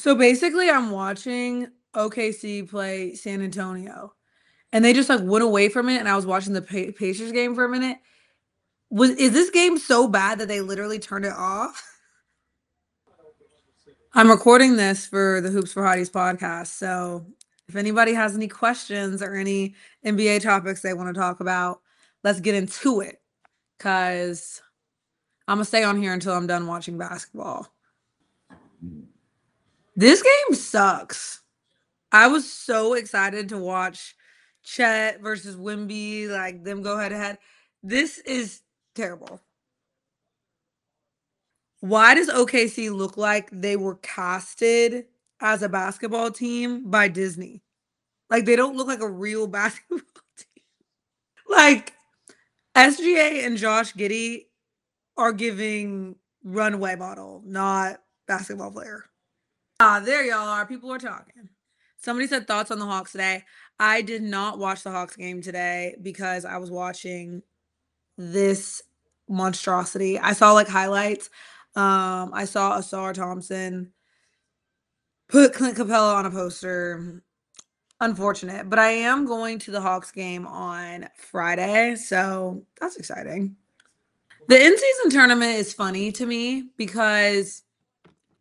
So basically, I'm watching OKC play San Antonio, and they just like went away from it. And I was watching the pa- Pacers game for a minute. Was is this game so bad that they literally turned it off? I'm recording this for the Hoops for Hotties podcast. So if anybody has any questions or any NBA topics they want to talk about, let's get into it. Cause I'm gonna stay on here until I'm done watching basketball. Hmm. This game sucks. I was so excited to watch Chet versus Wemby, like them go head to head. This is terrible. Why does OKC look like they were casted as a basketball team by Disney? Like they don't look like a real basketball team. Like SGA and Josh Giddey are giving runway model, not basketball player. Ah, there y'all are. People are talking. Somebody said thoughts on the Hawks today. I did not watch the Hawks game today because I was watching this monstrosity. I saw like highlights. Um, I saw Ausar Thompson put Clint Capela on a poster. Unfortunate, but I am going to the Hawks game on Friday, so that's exciting. The in season tournament is funny to me because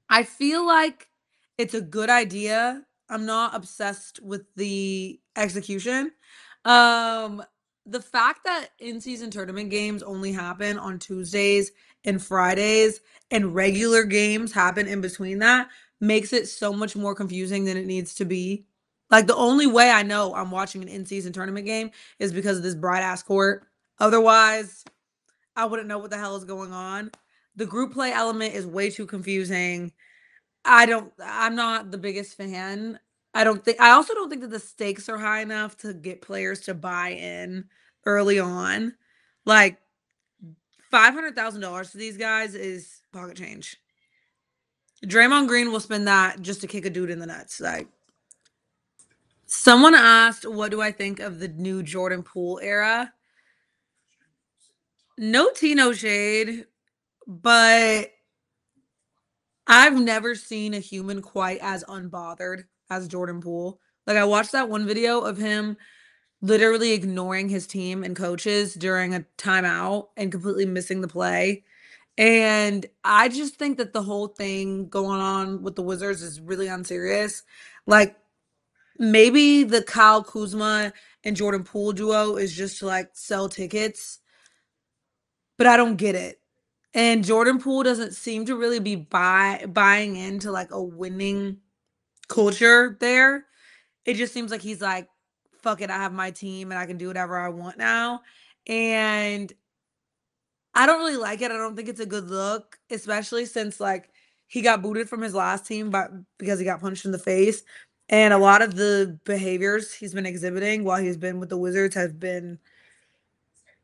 I feel like it's a good idea. I'm not obsessed with the execution. Um, the fact that in season tournament games only happen on Tuesdays and Fridays and regular games happen in between that makes it so much more confusing than it needs to be. Like the only way I know I'm watching an in-season tournament game is because of this bright ass court. Otherwise, I wouldn't know what the hell is going on. The group play element is way too confusing. I don't I'm not the biggest fan. I don't think I also don't think that the stakes are high enough to get players to buy in early on. Like $500,000 to these guys is pocket change. Draymond Green will spend that just to kick a dude in the nuts. Like someone asked, what do I think of the new Jordan Poole era? No tea, no shade, but I've never seen a human quite as unbothered as Jordan Poole. Like I watched that one video of him literally ignoring his team and coaches during a timeout and completely missing the play. And I just think that the whole thing going on with the Wizards is really unserious. Like maybe the Kyle Kuzma and Jordan Poole duo is just to like sell tickets, but I don't get it. And Jordan Poole doesn't seem to really be buy buying into like a winning culture there. It just seems like he's like, fuck it, I have my team and I can do whatever I want now. And I don't really like it. I don't think it's a good look, especially since like he got booted from his last team but because he got punched in the face. And a lot of the behaviors he's been exhibiting while he's been with the Wizards have been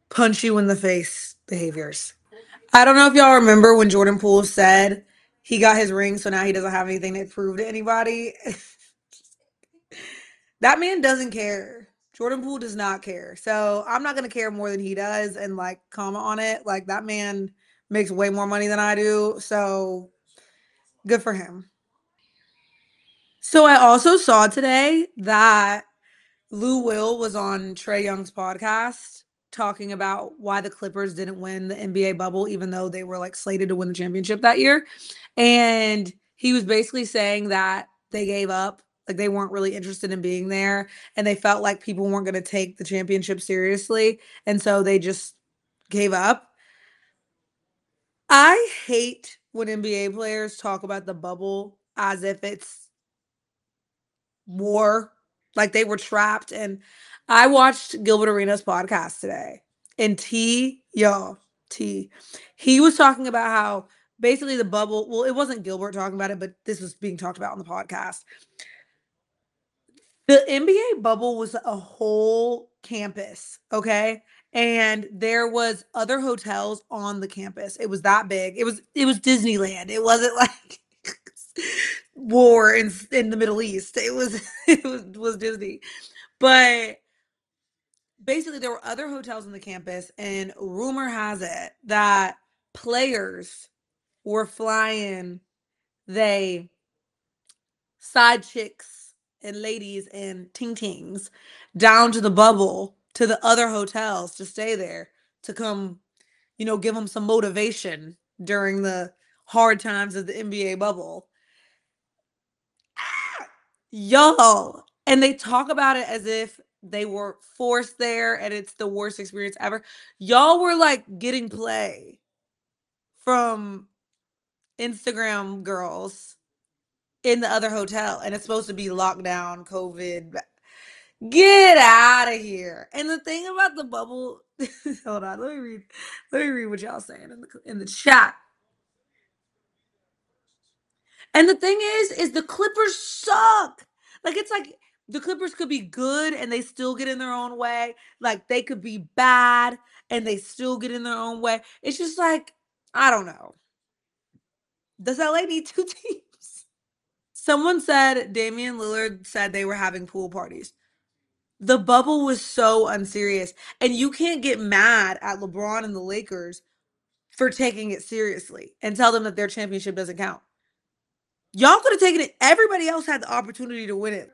punch you in the face behaviors. I don't know if y'all remember when Jordan Poole said he got his ring, so now he doesn't have anything to prove to anybody. that man doesn't care. Jordan Poole does not care. So I'm not gonna care more than he does and like comment on it. Like that man makes way more money than I do. So good for him. So I also saw today that Lou Will was on Trae Young's podcast talking about why the Clippers didn't win the NBA bubble, even though they were like slated to win the championship that year. And he was basically saying that they gave up, like they weren't really interested in being there, and they felt like people weren't going to take the championship seriously. And so they just gave up. I hate when NBA players talk about the bubble as if it's war, like they were trapped. And I watched Gilbert Arenas' podcast today, and T, y'all, T, he was talking about how basically the bubble, well, it wasn't Gilbert talking about it, but this was being talked about on the podcast. The NBA bubble was a whole campus, okay? And there was other hotels on the campus. It was that big. It was it was Disneyland. It wasn't like war in in the Middle East. It was it was was Disney. But basically there were other hotels on the campus and rumor has it that players were flying they side chicks and ladies and ting tings down to the bubble to the other hotels to stay there to come, you know, give them some motivation during the hard times of the NBA bubble. Yo, and they talk about it as if they were forced there and it's the worst experience ever. Y'all were like getting play from Instagram girls in the other hotel and it's supposed to be lockdown, COVID. Get out of here. And the thing about the bubble, hold on, let me read let me read what y'all saying in the in the chat. And the thing is, is the Clippers suck. Like it's like the Clippers could be good and they still get in their own way. Like they could be bad and they still get in their own way. It's just like, I don't know. Does LA need two teams? Someone said Damian Lillard said they were having pool parties. The bubble was so unserious. And you can't get mad at LeBron and the Lakers for taking it seriously and tell them that their championship doesn't count. Y'all could have taken it. Everybody else had the opportunity to win it.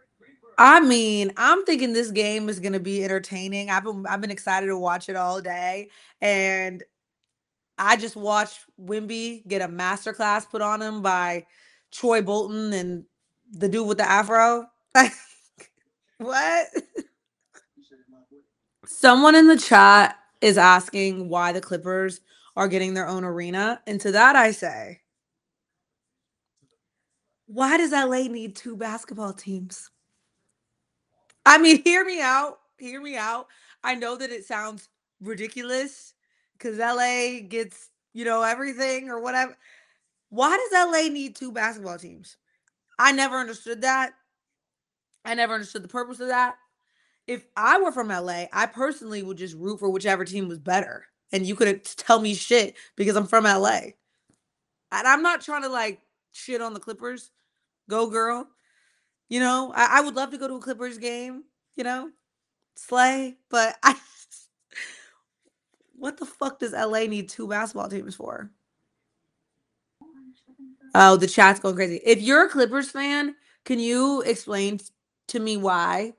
I mean, I'm thinking this game is going to be entertaining. I've been I've been excited to watch it all day, and I just watched Wemby get a masterclass put on him by Troy Bolton and the dude with the afro. what? Someone in the chat is asking why the Clippers are getting their own arena, and to that I say, why does LA need two basketball teams? I mean, hear me out. Hear me out. I know that it sounds ridiculous because LA gets, you know, everything or whatever. Why does LA need two basketball teams? I never understood that. I never understood the purpose of that. If I were from LA, I personally would just root for whichever team was better. And you couldn't tell me shit because I'm from LA. And I'm not trying to like shit on the Clippers. Go girl. You know, I, I would love to go to a Clippers game, you know, slay, but I what the fuck does LA need two basketball teams for? Oh, the chat's going crazy. If you're a Clippers fan, can you explain to me why?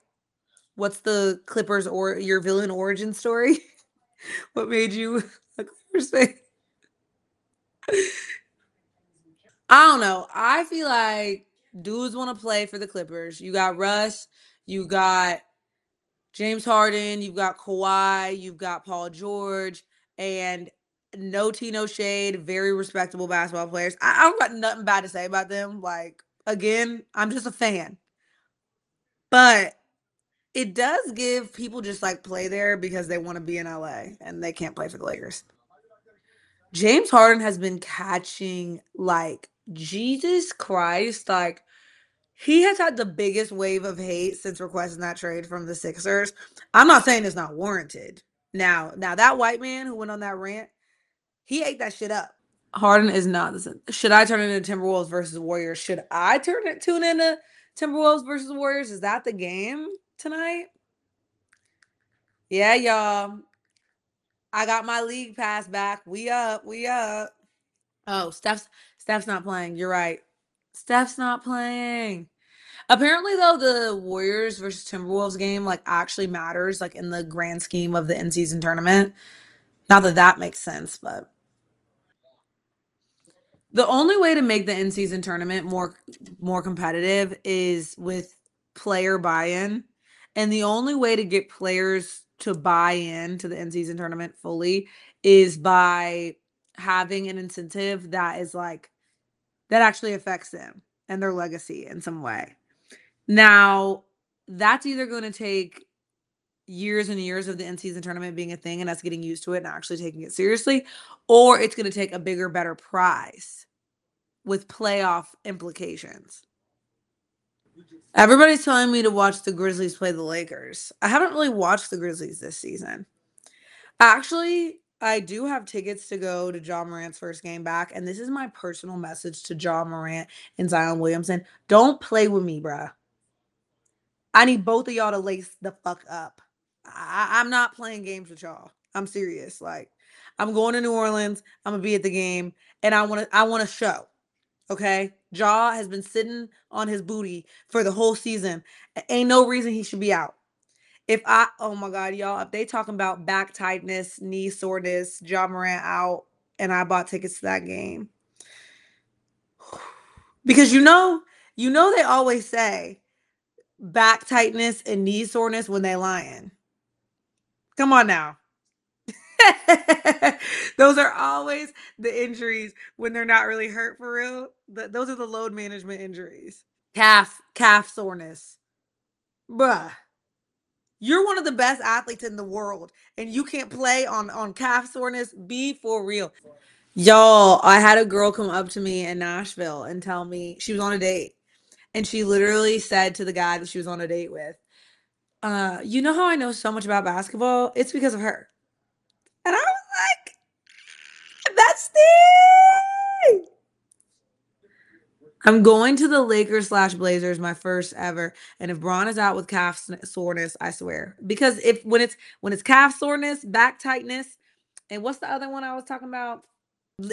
What's the Clippers or your villain origin story? what made you a Clippers fan? I don't know. I feel like dudes want to play for the Clippers. You got Russ, you got James Harden, you've got Kawhi, you've got Paul George, and no tea, no shade, very respectable basketball players. I, I don't got nothing bad to say about them. Like, again, I'm just a fan. But it does give people just like play there because they want to be in LA and they can't play for the Lakers. James Harden has been catching like Jesus Christ, like he has had the biggest wave of hate since requesting that trade from the Sixers. I'm not saying it's not warranted. Now, now that white man who went on that rant, he ate that shit up. Harden is not the should I turn it into Timberwolves versus Warriors? Should I turn it tune into Timberwolves versus Warriors? Is that the game tonight? Yeah, y'all. I got my league pass back. We up, we up. Oh, Steph's Steph's not playing. You're right. Steph's not playing. Apparently, though, the Warriors versus Timberwolves game like actually matters, like in the grand scheme of the in season tournament. Not that that makes sense, but the only way to make the in season tournament more more competitive is with player buy-in, and the only way to get players to buy in to the in season tournament fully is by having an incentive that is like that actually affects them and their legacy in some way. Now, that's either going to take years and years of the in season tournament being a thing and us getting used to it and actually taking it seriously, or it's going to take a bigger, better prize with playoff implications. Everybody's telling me to watch the Grizzlies play the Lakers. I haven't really watched the Grizzlies this season. Actually, I do have tickets to go to Ja Morant's first game back, and this is my personal message to John Morant and Zion Williamson. Don't play with me, bruh. I need both of y'all to lace the fuck up. I, I'm not playing games with y'all. I'm serious. Like, I'm going to New Orleans. I'm gonna be at the game, and I want to. I want to show. Okay, Ja has been sitting on his booty for the whole season. Ain't no reason he should be out. If I, oh my God, y'all, if they talking about back tightness, knee soreness, Ja Morant out, and I bought tickets to that game. Because you know, you know they always say back tightness and knee soreness when they lying. Come on now. those are always the injuries when they're not really hurt for real. Those are the load management injuries. Calf, calf soreness. Bruh. You're one of the best athletes in the world, and you can't play on on calf soreness. Be for real. Y'all, I had a girl come up to me in Nashville and tell me she was on a date. And she literally said to the guy that she was on a date with, uh, you know how I know so much about basketball? It's because of her. And I was like, that's the I'm going to the Lakers slash Blazers, my first ever. And if Bron is out with calf soreness, I swear. Because if when it's when it's calf soreness, back tightness, and what's the other one I was talking about?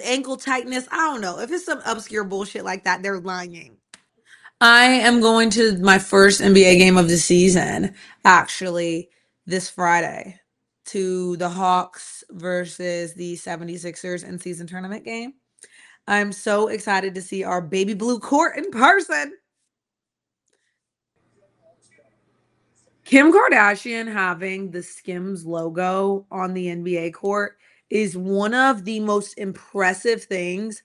Ankle tightness. I don't know. If it's some obscure bullshit like that, they're lying. I am going to my first NBA game of the season, actually, this Friday to the Hawks versus the 76ers in season tournament game. I'm so excited to see our baby blue court in person. Kim Kardashian having the Skims logo on the NBA court is one of the most impressive things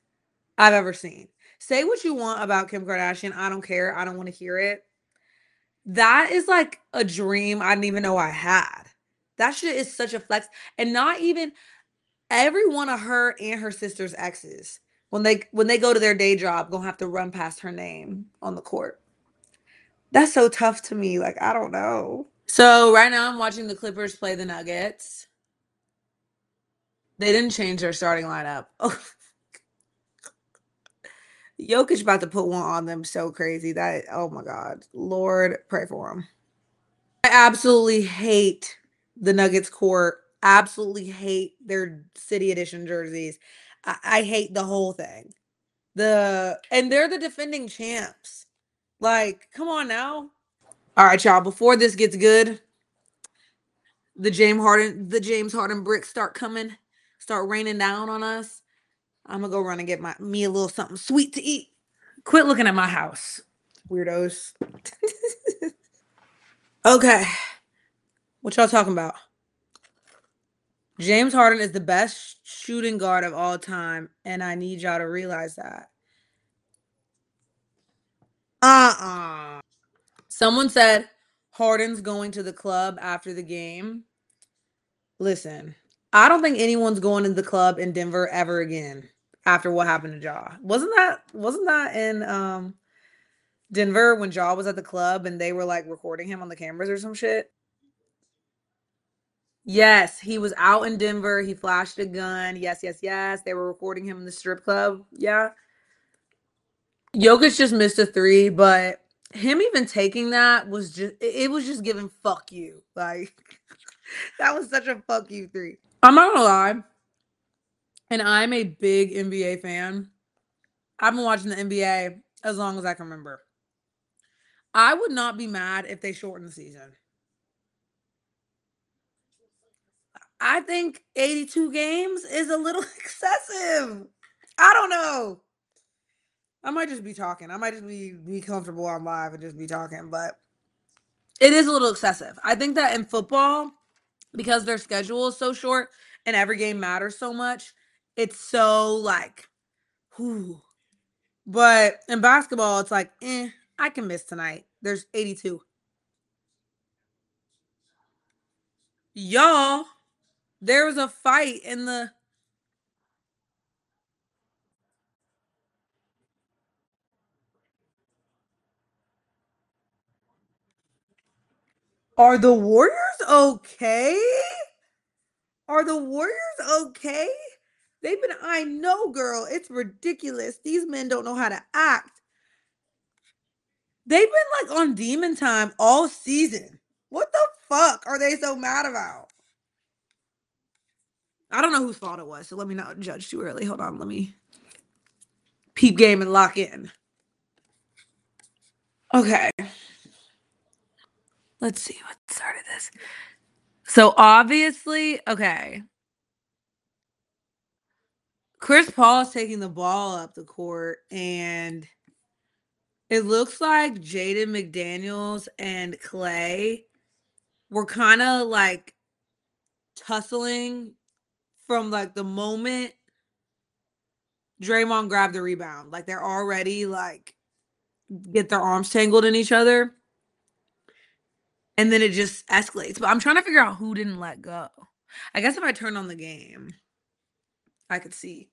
I've ever seen. Say what you want about Kim Kardashian. I don't care. I don't want to hear it. That is like a dream I didn't even know I had. That shit is such a flex. And not even every one of her and her sister's exes, when they when they go to their day job, gonna have to run past her name on the court. That's so tough to me. Like, I don't know. So right now I'm watching the Clippers play the Nuggets. They didn't change their starting lineup. Oh. Jokic about to put one on them so crazy that oh my god. Lord, pray for him. I absolutely hate the Nuggets court. Absolutely hate their city edition jerseys. I, I hate the whole thing. The and they're the defending champs. Like, come on now. All right, y'all. Before this gets good, the James Harden, the James Harden bricks start coming, start raining down on us. I'm gonna go run and get my me a little something sweet to eat. Quit looking at my house, weirdos. okay, what y'all talking about? James Harden is the best shooting guard of all time, and I need y'all to realize that. Uh-uh. Someone said Harden's going to the club after the game. Listen, I don't think anyone's going to the club in Denver ever again after what happened to Ja. Wasn't that wasn't that in um Denver when Ja was at the club and they were like recording him on the cameras or some shit? Yes, he was out in Denver. He flashed a gun. Yes, yes, yes. They were recording him in the strip club. Yeah. Jokic just missed a three, but him even taking that was just it was just giving fuck you. Like that was such a fuck you three. I'm not gonna lie. And I'm a big NBA fan. I've been watching the NBA as long as I can remember. I would not be mad if they shortened the season. I think 82 games is a little excessive. I don't know. I might just be talking. I might just be be comfortable on live and just be talking, but it is a little excessive. I think that in football, because their schedule is so short and every game matters so much, it's so like, whew. But in basketball, it's like, eh, I can miss tonight. There's 82. Y'all, there was a fight in the Are the Warriors okay? Are the Warriors okay? They've been, I know, girl, it's ridiculous. These men don't know how to act. They've been like on demon time all season. What the fuck are they so mad about? I don't know whose fault it was, so let me not judge too early. Hold on, let me. peep game and lock in. Okay. Let's see what started this. So obviously, okay. Chris Paul is taking the ball up the court, and it looks like Jaden McDaniels and Klay were kind of like tussling from like the moment Draymond grabbed the rebound. Like they're already like get their arms tangled in each other. And then it just escalates. But I'm trying to figure out who didn't let go. I guess if I turn on the game, I could see.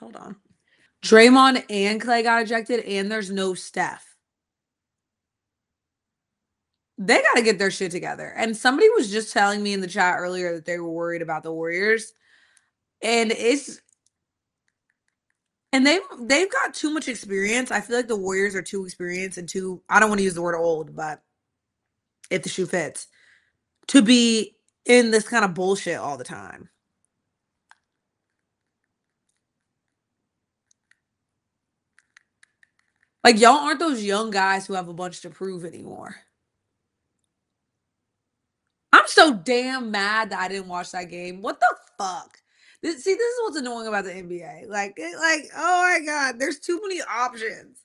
Hold on. Draymond and Klay got ejected, and there's no Steph. They got to get their shit together. And somebody was just telling me in the chat earlier that they were worried about the Warriors. And it's and they've they've got too much experience. I feel like the Warriors are too experienced and too I don't want to use the word old, but if the shoe fits, to be in this kind of bullshit all the time. Like y'all aren't those young guys who have a bunch to prove anymore. I'm so damn mad that I didn't watch that game. What the fuck? This, see, this is what's annoying about the NBA. Like, like, oh my god, there's too many options.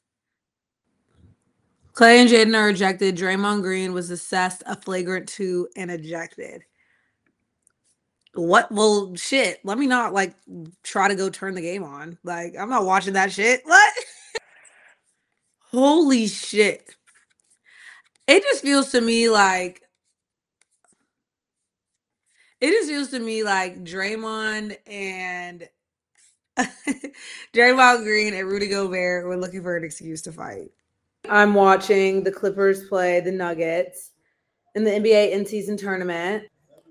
Klay and Jaden are ejected. Draymond Green was assessed a flagrant two and ejected. What? Well, shit. Let me not like try to go turn the game on. Like, I'm not watching that shit. What? Holy shit. It just feels to me like it just feels to me like Draymond and Draymond Green and Rudy Gobert were looking for an excuse to fight. I'm watching the Clippers play the Nuggets in the NBA in season tournament.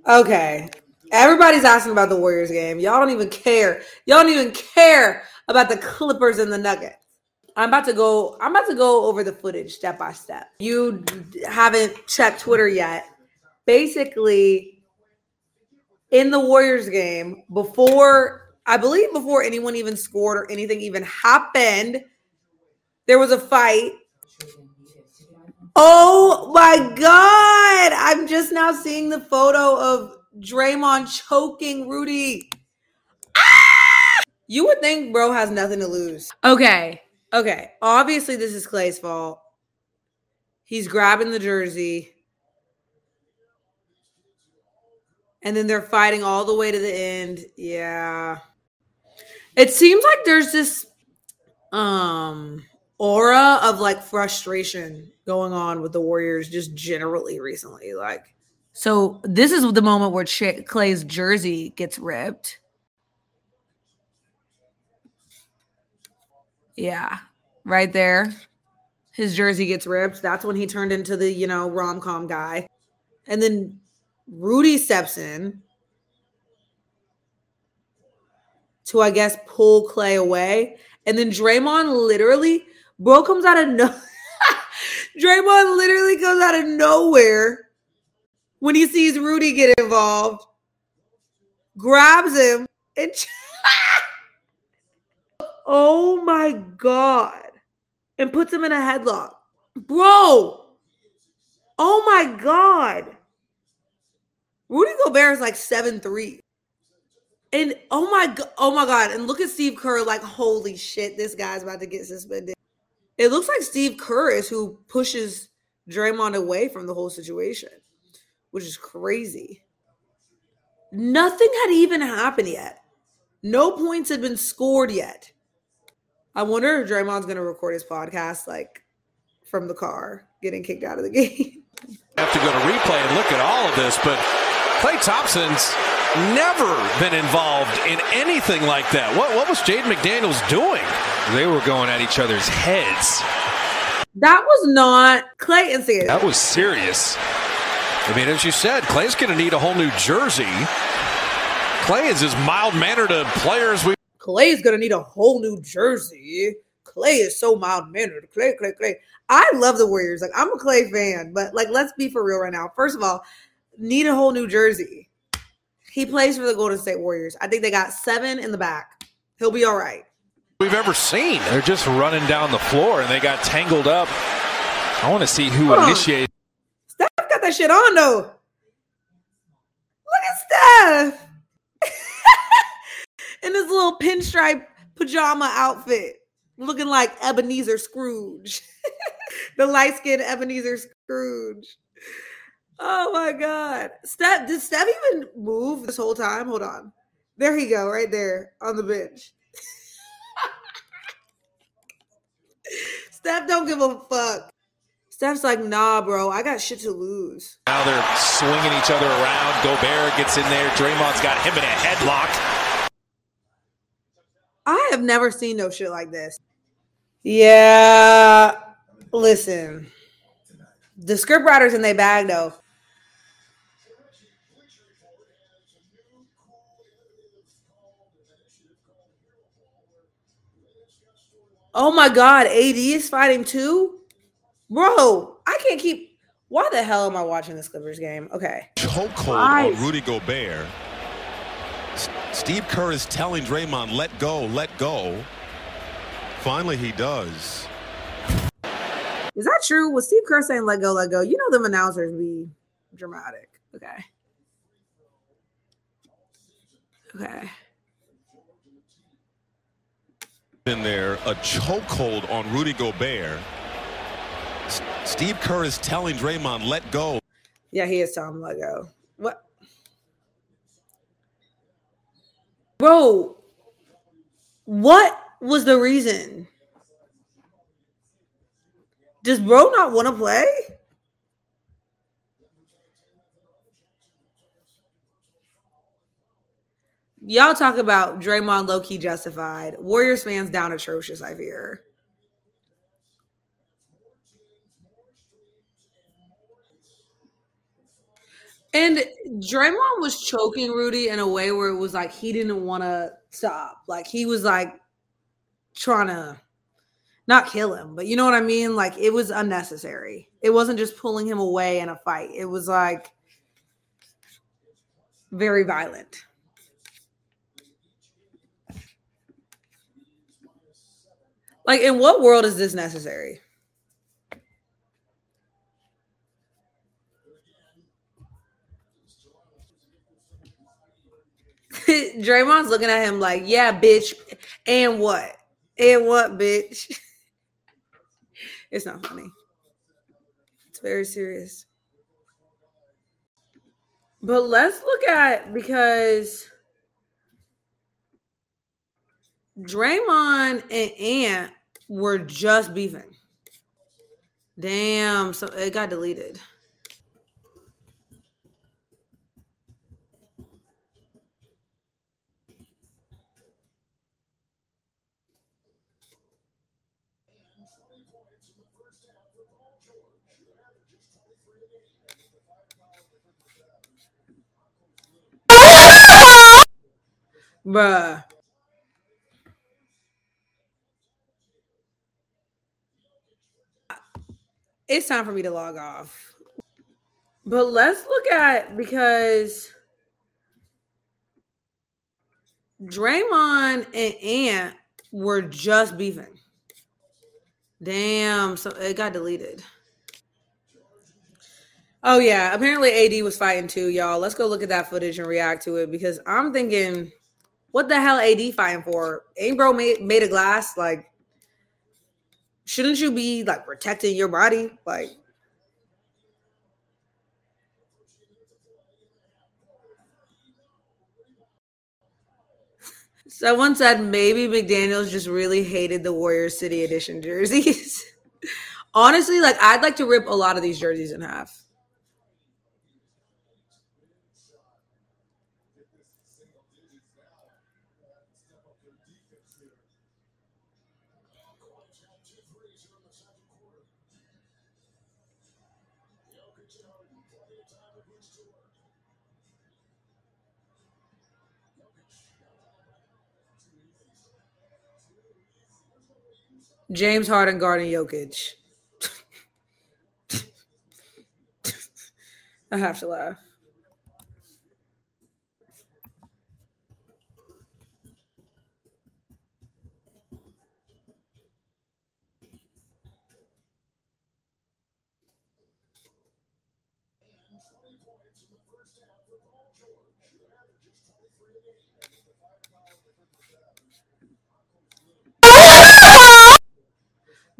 Okay. Everybody's asking about the Warriors game. Y'all don't even care. Y'all don't even care about the Clippers and the Nuggets. I'm about to go I'm about to go over the footage step by step. You haven't checked Twitter yet. Basically in the Warriors game before I believe before anyone even scored or anything even happened, there was a fight Oh my God. I'm just now seeing the photo of Draymond choking Rudy. Ah! You would think bro has nothing to lose. Okay. Okay. Obviously, this is Klay's fault. He's grabbing the jersey. And then they're fighting all the way to the end. Yeah. It seems like there's this um aura of like frustration going on with the Warriors just generally recently. Like, so this is the moment where Ch- Klay's jersey gets ripped. Yeah, right there. His jersey gets ripped. That's when he turned into the, you know, rom com guy. And then Rudy steps in to, I guess, pull Klay away. And then Draymond literally Bro comes out of no Draymond literally comes out of nowhere when he sees Rudy get involved, grabs him, and oh my god, and puts him in a headlock. Bro, oh my god. Rudy Gobert is like seven three. And oh my god, oh my god, and look at Steve Kerr like holy shit, this guy's about to get suspended. It looks like Steve Kerr is who pushes Draymond away from the whole situation, which is crazy. Nothing had even happened yet. No points had been scored yet. I wonder if Draymond's going to record his podcast like from the car, getting kicked out of the game. Have to go to replay and look at all of this, but Klay Thompson's never been involved in anything like that. What, what was Jaden McDaniels doing? They were going at each other's heads. That was not Klay instigated. That was serious. I mean, as you said, Klay's going to need a whole new jersey. Klay is as mild mannered a player as we. Klay's going to need a whole new jersey. Klay is so mild mannered. Klay, Klay, Klay. I love the Warriors. Like, I'm a Klay fan, but like, let's be for real right now. First of all, need a whole new jersey. He plays for the Golden State Warriors. I think they got seven in the back. He'll be all right. we've ever seen. They're just running down the floor and they got tangled up. I want to see who Hold on. initiated. Steph got that shit on though. Look at Steph in his little pinstripe pajama outfit, looking like Ebenezer Scrooge, the light skinned Ebenezer Scrooge. Oh my God. Steph, did Steph even move this whole time? Hold on. There he go, right there on the bench. Steph don't give a fuck. Steph's like, nah, bro, I got shit to lose. Now they're swinging each other around. Gobert gets in there. Draymond's got him in a headlock. I have never seen no shit like this. Yeah. Listen. The script writers in their bag though. Oh my god, AD is fighting too? Bro, I can't keep why the hell am I watching this Clippers game? Okay. chokehold on Rudy Gobert. S- Steve Kerr is telling Draymond, let go, let go. Finally, he does. Is that true? Was Steve Kerr saying let go, let go? You know them announcers be dramatic. Okay. Okay. In there, a chokehold on Rudy Gobert. S- Steve Kerr is telling Draymond, let go, Yeah, he is telling him let go. What? Bro, what was the reason? Does bro not want to play? Y'all talk about Draymond low key justified. Warriors fans down atrocious, I fear. And Draymond was choking Rudy in a way where it was like he didn't want to stop. Like he was like trying to not kill him, but you know what I mean? Like it was unnecessary. It wasn't just pulling him away in a fight. It was like very violent. Like in what world is this necessary? Draymond's looking at him like, yeah, bitch. And what? And what, bitch? it's not funny. It's very serious. But let's look at because Draymond and Ant were just beefing. Damn, so it got deleted. Bruh. It's time for me to log off. But let's look at because Draymond and Ant were just beefing. Damn, so it got deleted. Oh yeah, apparently AD was fighting too, y'all. Let's go look at that footage and react to it because I'm thinking, what the hell AD fighting for? Ain't bro made made of glass? Like, shouldn't you be like protecting your body? Like, someone said maybe McDaniels just really hated the Warriors City Edition jerseys. Honestly, like I'd like to rip a lot of these jerseys in half. James Harden guarding Jokic. I have to laugh.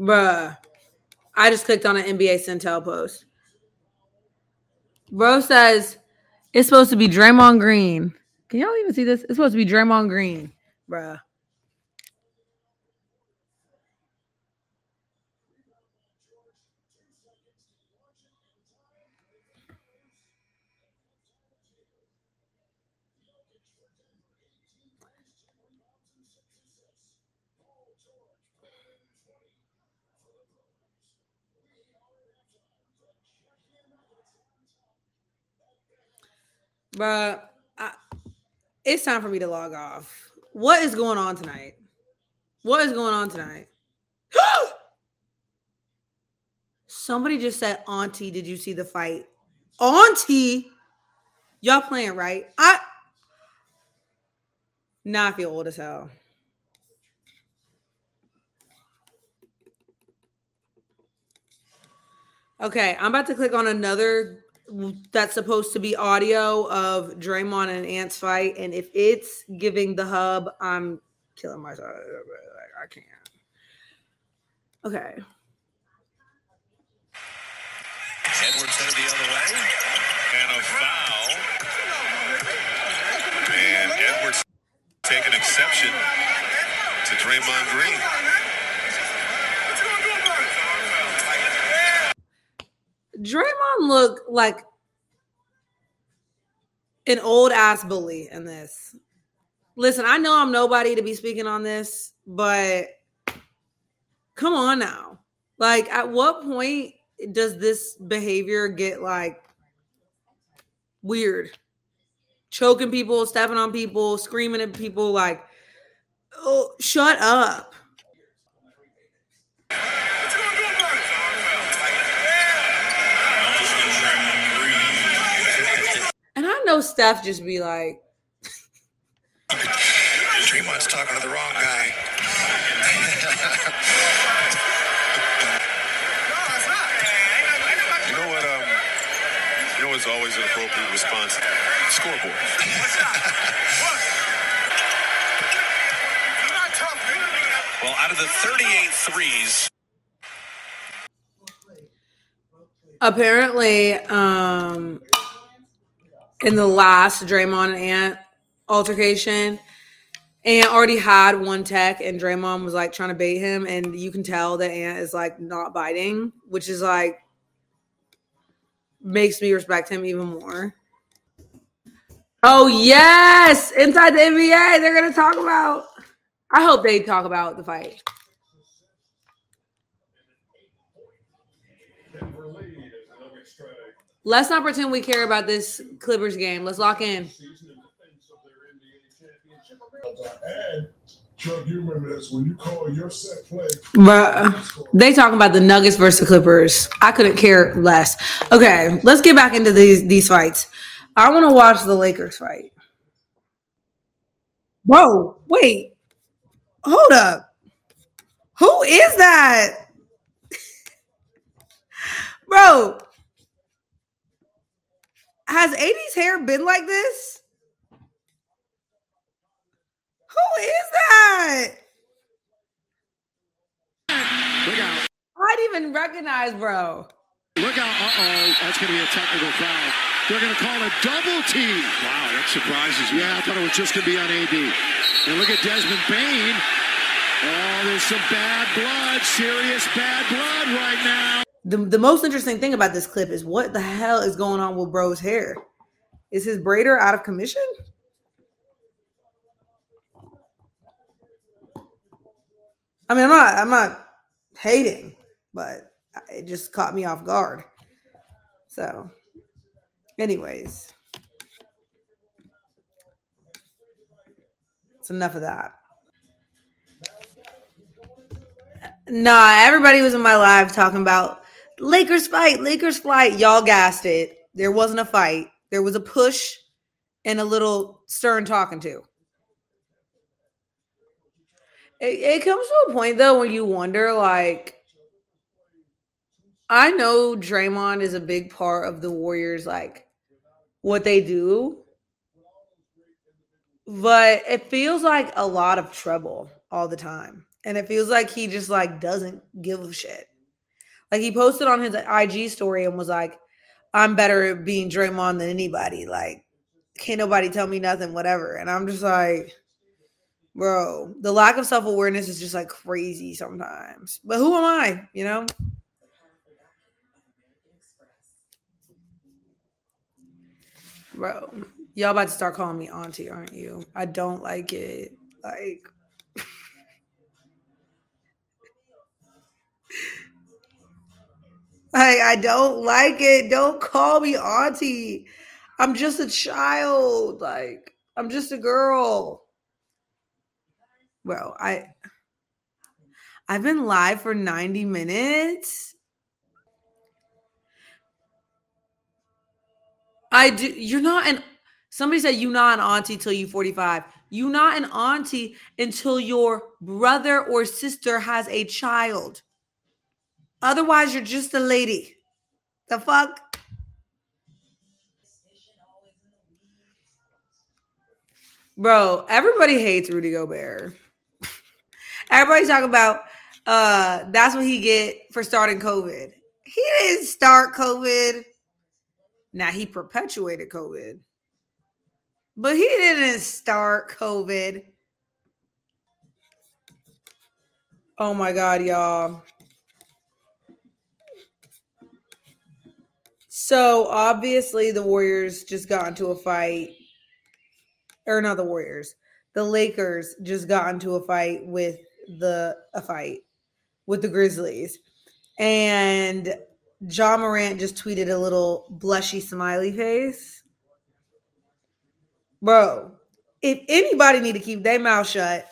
Bruh. I just clicked on an NBA Centel post. Bro says it's supposed to be Draymond Green. Can y'all even see this? It's supposed to be Draymond Green, bruh. Bruh, I, it's time for me to log off. What is going on tonight? What is going on tonight? Somebody just said, Auntie, did you see the fight? Auntie? Y'all playing, right? I now I feel old as hell. Okay, I'm about to click on another that's supposed to be audio of Draymond and Ant's fight, and if it's giving the hub, I'm killing myself. I can't. Okay. Edwards headed the other way. And a foul. And Edwards taking an exception to Draymond Green. Draymond looked like an old ass bully in this. Listen, I know I'm nobody to be speaking on this, but come on now. Like, at what point does this behavior get like weird? Choking people, stepping on people, screaming at people, like, oh, shut up. Know Steph just be like, Draymond's talking to the wrong guy. you know what? Um, you know what's always an appropriate response? Scoreboard. well, out of the 38 threes, apparently, um, in the last Draymond and Ant altercation, Ant already had one tech, and Draymond was like trying to bait him, and you can tell that Ant is like not biting, which is like makes me respect him even more. Oh yes, inside the NBA, they're gonna talk about. I hope they talk about the fight. Let's not pretend we care about this Clippers game. Let's lock in. And Chuck, you remember this when you call your set play. Bruh, they talking about the Nuggets versus the Clippers. I couldn't care less. Okay, let's get back into these these fights. I want to watch the Lakers fight. Whoa, wait, hold up. Who is that, bro? Has AD's hair been like this? Who is that? Look out. I didn't even recognize, bro. Look out. Uh oh. That's going to be a technical foul. They're going to call a double team. Wow, that surprises me. Yeah, I thought it was just going to be on AD. And look at Desmond Bane. Oh, there's some bad blood, serious bad blood right now. The, the most interesting thing about this clip is what the hell is going on with bro's hair? Is his braider out of commission? I mean, I'm not I'm not hating, but it just caught me off guard. So, anyways, it's enough of that. Nah, everybody was in my live talking about Lakers fight, Lakers fight. Y'all gassed it. There wasn't a fight. There was a push and a little stern talking to. It, it comes to a point though when you wonder, like, I know Draymond is a big part of the Warriors, like what they do. But it feels like a lot of trouble all the time. And it feels like he just like doesn't give a shit. Like he posted on his IG story and was like, I'm better at being Draymond than anybody. Like, can't nobody tell me nothing, whatever. And I'm just like, bro, the lack of self awareness is just like crazy sometimes. But who am I, you know? Bro, y'all about to start calling me auntie, aren't you? I don't like it. Like, Like, I don't like it. Don't call me auntie. I'm just a child. Like, I'm just a girl. Well, I I've been live for 90 minutes. I do you're not an somebody said you're not an auntie till you 45. You're not an auntie until your brother or sister has a child. Otherwise, you're just a lady. The fuck? Bro, everybody hates Rudy Gobert. Everybody's talking about uh that's what he get for starting COVID. He didn't start COVID. Now he perpetuated COVID. But he didn't start COVID. Oh my god, y'all. So obviously the Warriors just got into a fight. Or not the Warriors. The Lakers just got into a fight with the a fight with the Grizzlies. And Ja Morant just tweeted a little blushy smiley face. Bro, if anybody need to keep their mouth shut,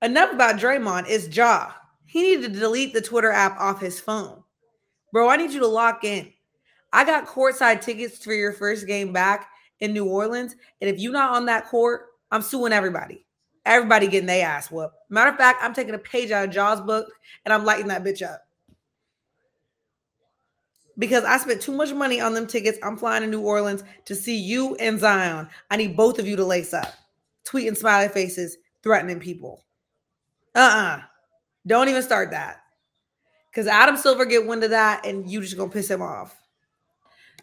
enough about Draymond is Ja. He needed to delete the Twitter app off his phone. Bro, I need you to lock in. I got courtside tickets for your first game back in New Orleans. And if you're not on that court, I'm suing everybody. Everybody getting their ass whooped. Matter of fact, I'm taking a page out of Ja's book and I'm lighting that bitch up. Because I spent too much money on them tickets. I'm flying to New Orleans to see you and Zion. I need both of you to lace up. Tweeting smiley faces, threatening people. Uh-uh. Don't even start that. Because Adam Silver get wind of that and you just gonna piss him off.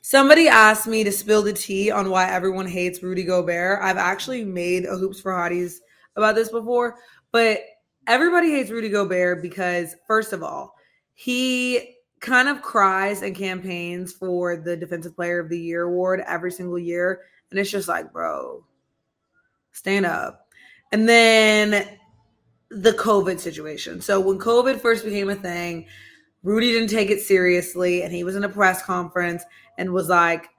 Somebody asked me to spill the tea on why everyone hates Rudy Gobert. I've actually made a hoops for hotties about this before, but everybody hates Rudy Gobert because, first of all, he kind of cries and campaigns for the Defensive Player of the Year award every single year. And it's just like, bro, stand up. And then the COVID situation. So when COVID first became a thing, Rudy didn't take it seriously and he was in a press conference and was like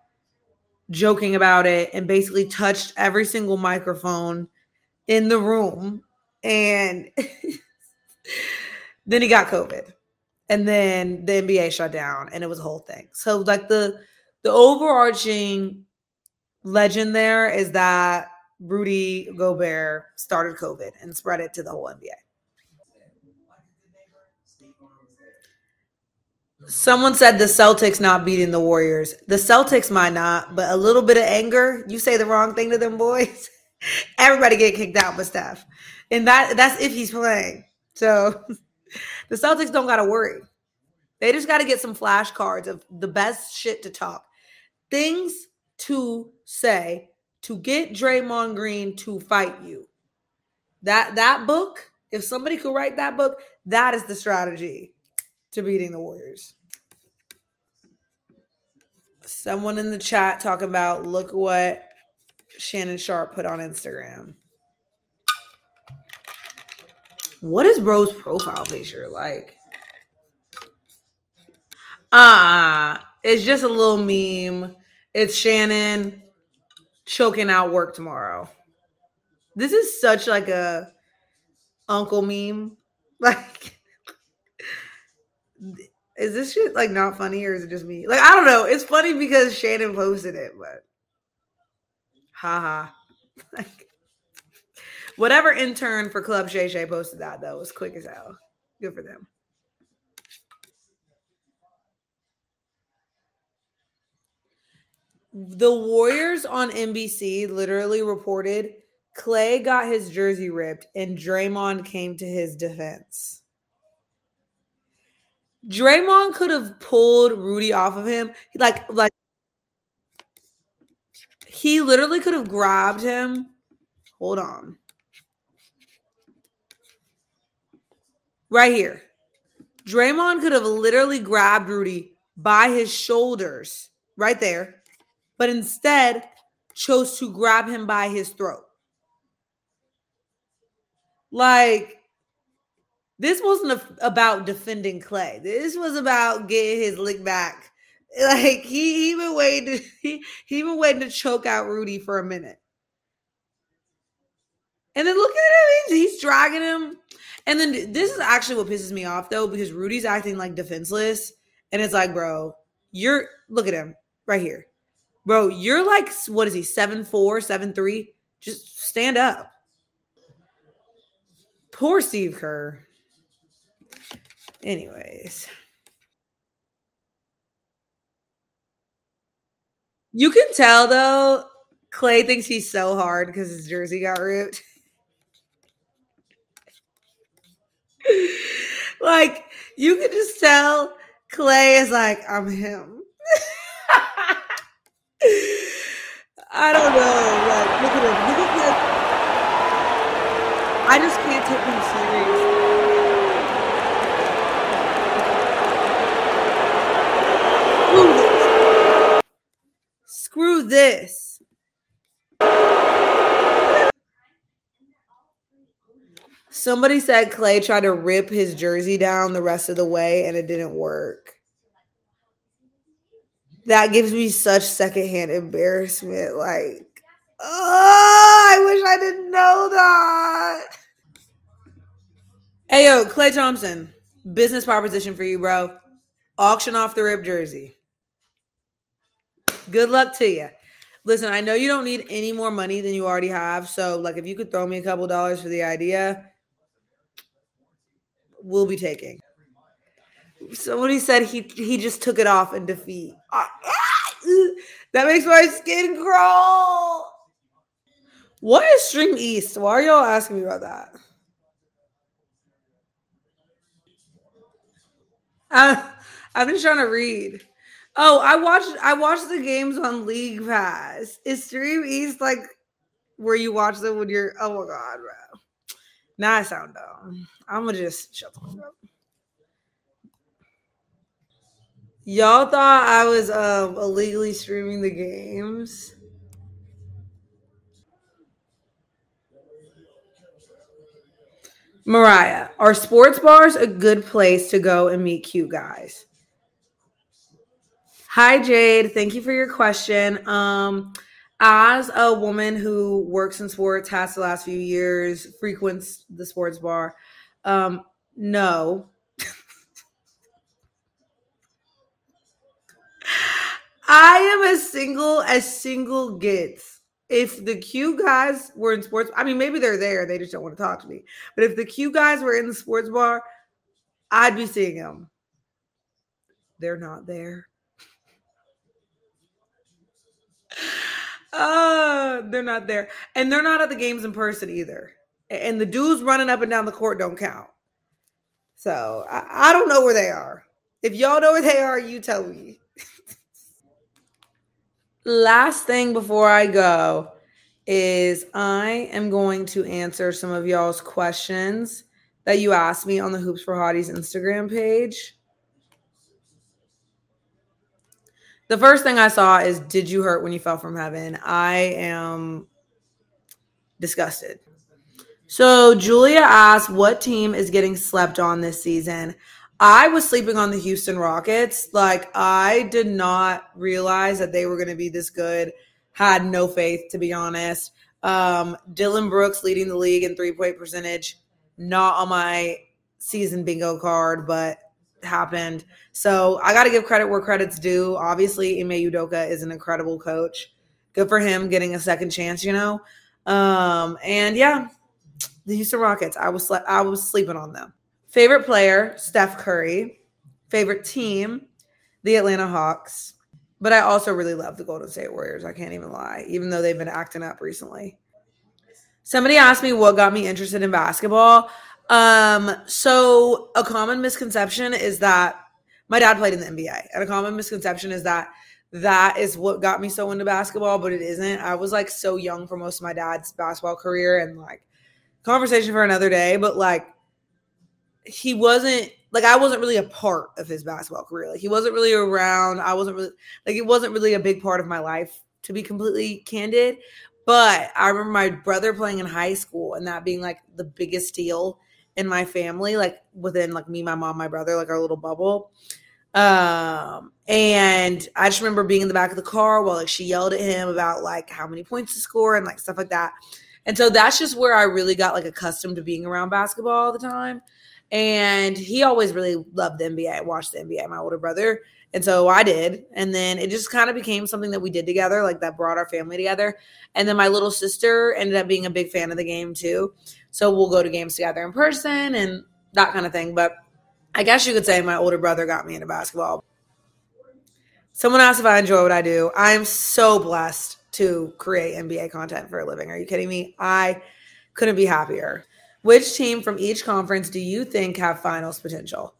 joking about it and basically touched every single microphone in the room and then he got covid and then the NBA shut down and it was a whole thing. So like the the overarching legend there is that Rudy Gobert started COVID and spread it to the whole NBA. Someone said the Celtics not beating the Warriors. The Celtics might not, but a little bit of anger, you say the wrong thing to them boys, everybody get kicked out but Steph. And that that's if he's playing. So the Celtics don't gotta worry. They just gotta get some flashcards of the best shit to talk. Things to say to get Draymond Green to fight you. That that book, if somebody could write that book, that is the strategy to beating the Warriors. Someone in the chat talking about look what Shannon Sharpe put on Instagram. What is Bro's profile picture like? Ah, uh, it's just a little meme. It's Shannon choking out work tomorrow. This is such like a uncle meme. Like is this shit like not funny or is it just me? Like I don't know. It's funny because Shannon posted it, but haha. like whatever intern for Club Shay Shay posted that though was quick as hell. Good for them. The Warriors on NBC literally reported Klay got his jersey ripped and Draymond came to his defense. Draymond could have pulled Rudy off of him. Like like he literally could have grabbed him. Hold on. Right here. Draymond could have literally grabbed Rudy by his shoulders right there, but instead chose to grab him by his throat. Like, this wasn't a, about defending Klay. This was about getting his lick back. Like he, he been waiting to he, he been waiting to choke out Rudy for a minute. And then look at him, he's, he's dragging him. And then this is actually what pisses me off though, because Rudy's acting like defenseless. And it's like, bro, you're look at him right here. Bro, you're like what is he, seven four, seven three? Just stand up. Poor Steve Kerr. Anyways. You can tell though, Klay thinks he's so hard because his jersey got ripped. like you can just tell Klay is like, I'm him. I don't know. Like, look at him. Look at him. I just can't take him serious. This. Somebody said Klay tried to rip his jersey down the rest of the way and it didn't work. That gives me such secondhand embarrassment. Like, oh, I wish I didn't know that. Hey, yo, Klay Thompson, business proposition for you, bro. Auction off the rip jersey. Good luck to you. Listen, I know you don't need any more money than you already have. So, like, if you could throw me a couple dollars for the idea, we'll be taking. Somebody said he he just took it off in defeat. Ah, that makes my skin crawl. What is Stream East? Why are y'all asking me about that? I've been trying to read. Oh, I watched I watched the games on League Pass. Is Stream East like where you watch them when you're oh my god, bro. Now I sound dumb. I'm gonna just shut the fuck up. Y'all thought I was um illegally streaming the games. Mariah, are sports bars a good place to go and meet cute guys? Hi Jade, thank you for your question. Um as a woman who works in sports, has the last few years, frequents the sports bar, um, no. I am as single as single gets. If the Q guys were in sports, I mean, maybe they're there, they just don't want to talk to me. But if the Q guys were in the sports bar, I'd be seeing them. They're not there. Uh, they're not there. And they're not at the games in person either. And the dudes running up and down the court don't count. So I, I don't know where they are. If y'all know where they are, you tell me. Last thing before I go is I am going to answer some of y'all's questions that you asked me on the Hoops for Hotties Instagram page. The first thing I saw is Did you hurt when you fell from heaven? I am disgusted. So Julia asked, What team is getting slept on this season? I was sleeping on the Houston Rockets. Like, I did not realize that they were going to be this good. Had no faith, to be honest. Um, Dillon Brooks leading the league in three point percentage. Not on my season bingo card, but happened. So I got to give credit where credit's due. Obviously, Ime Udoka is an incredible coach. Good for him getting a second chance, you know. Um, and yeah, the Houston Rockets. I was I was sleeping on them. Favorite player, Steph Curry. Favorite team, the Atlanta Hawks. But I also really love the Golden State Warriors. I can't even lie, even though they've been acting up recently. Somebody asked me what got me interested in basketball. Um, so a common misconception is that my dad played in the NBA, and a common misconception is that that is what got me so into basketball, but it isn't. I was like so young for most of my dad's basketball career, and like conversation for another day, but like he wasn't like I wasn't really a part of his basketball career. Like he wasn't really around. I wasn't really like it wasn't really a big part of my life to be completely candid. But I remember my brother playing in high school and that being like the biggest deal in my family, like within like me, my mom, my brother, like our little bubble. Um, and I just remember being in the back of the car while like she yelled at him about like how many points to score and like stuff like that. And so that's just where I really got like accustomed to being around basketball all the time. And he always really loved the NBA. Watched the NBA, my older brother. And so I did. And then it just kind of became something that we did together, like that brought our family together. And then my little sister ended up being a big fan of the game too. So we'll go to games together in person and that kind of thing. But I guess you could say my older brother got me into basketball. Someone asked if I enjoy what I do. I am so blessed to create NBA content for a living. Are you kidding me? I couldn't be happier. Which team from each conference do you think have finals potential?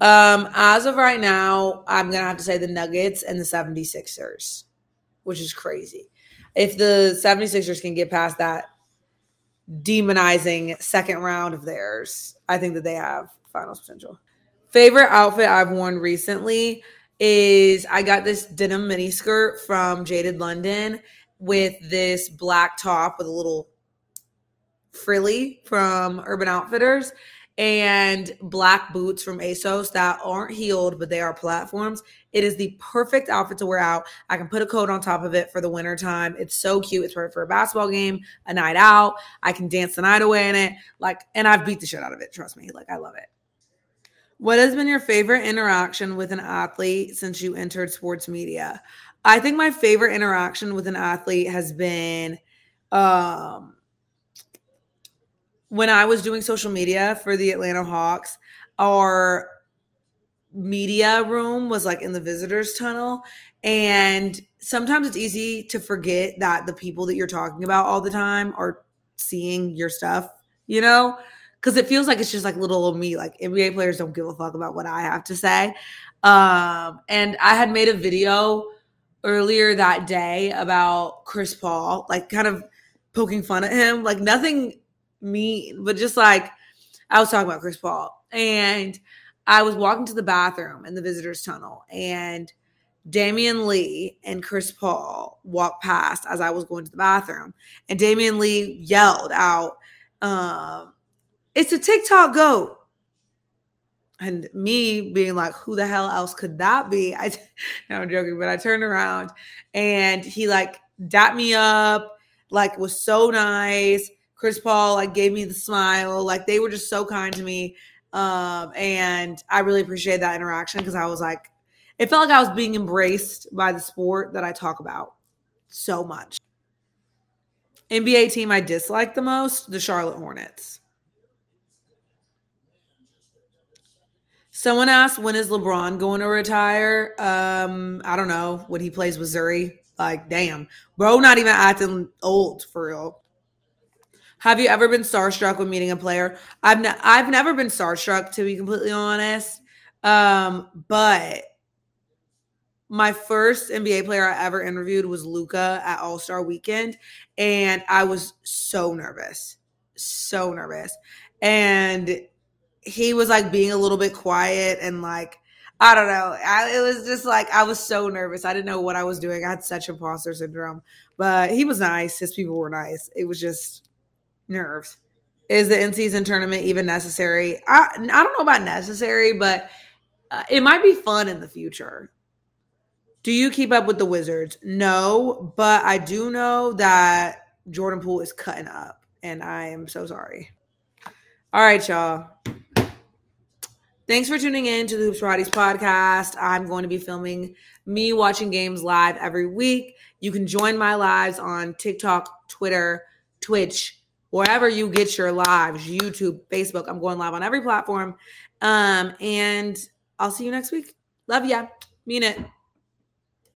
Um, as of right now, I'm going to have to say the Nuggets and the 76ers, which is crazy. If the 76ers can get past that demonizing second round of theirs, I think that they have finals potential. Favorite outfit I've worn recently is I got this denim mini skirt from Jaded London with this black top with a little frilly from Urban Outfitters and black boots from ASOS that aren't heeled, but they are platforms. It is the perfect outfit to wear out. I can put a coat on top of it for the winter time. It's so cute. It's perfect for a basketball game, a night out. I can dance the night away in it. Like, and I've beat the shit out of it. Trust me. Like, I love it. What has been your favorite interaction with an athlete since you entered sports media? I think my favorite interaction with an athlete has been um when I was doing social media for the Atlanta Hawks, our media room was like in the visitors tunnel. And sometimes it's easy to forget that the people that you're talking about all the time are seeing your stuff, you know? Because it feels like it's just like little old me. Like NBA players don't give a fuck about what I have to say. Um, and I had made a video earlier that day about Chris Paul, like kind of poking fun at him. Like nothing mean, but just like I was talking about Chris Paul, and I was walking to the bathroom in the visitors tunnel, and Damion Lee and Chris Paul walked past as I was going to the bathroom, and Damion Lee yelled out, um, "It's a TikTok goat!" And me being like, "Who the hell else could that be?" I, no, I'm joking, but I turned around and he like dapped me up, like was so nice Chris Paul like gave me the smile. Like they were just so kind to me. Um, and I really appreciate that interaction because I was like, it felt like I was being embraced by the sport that I talk about so much. NBA team I dislike the most, the Charlotte Hornets. Someone asked when is LeBron going to retire? Um, I don't know. When he plays Missouri. Like, damn. Bro, not even acting old for real. Have you ever been starstruck when meeting a player? I've ne- I've never been starstruck to be completely honest. Um, but my first NBA player I ever interviewed was Luka at All Star Weekend, and I was so nervous, so nervous, and he was like being a little bit quiet and like I don't know. I, it was just like I was so nervous. I didn't know what I was doing. I had such imposter syndrome, but he was nice. His people were nice. It was just nerves. Is the in season tournament even necessary? I, I don't know about necessary, but uh, it might be fun in the future. Do you keep up with the Wizards? No, but I do know that Jordan Poole is cutting up, and I am so sorry. All right, y'all. Thanks for tuning in to the Hoops for Hotties podcast. I'm going to be filming me watching games live every week. You can join my lives on TikTok, Twitter, Twitch, wherever you get your lives, YouTube, Facebook. I'm going live on every platform. Um, and I'll see you next week. Love ya. Mean it.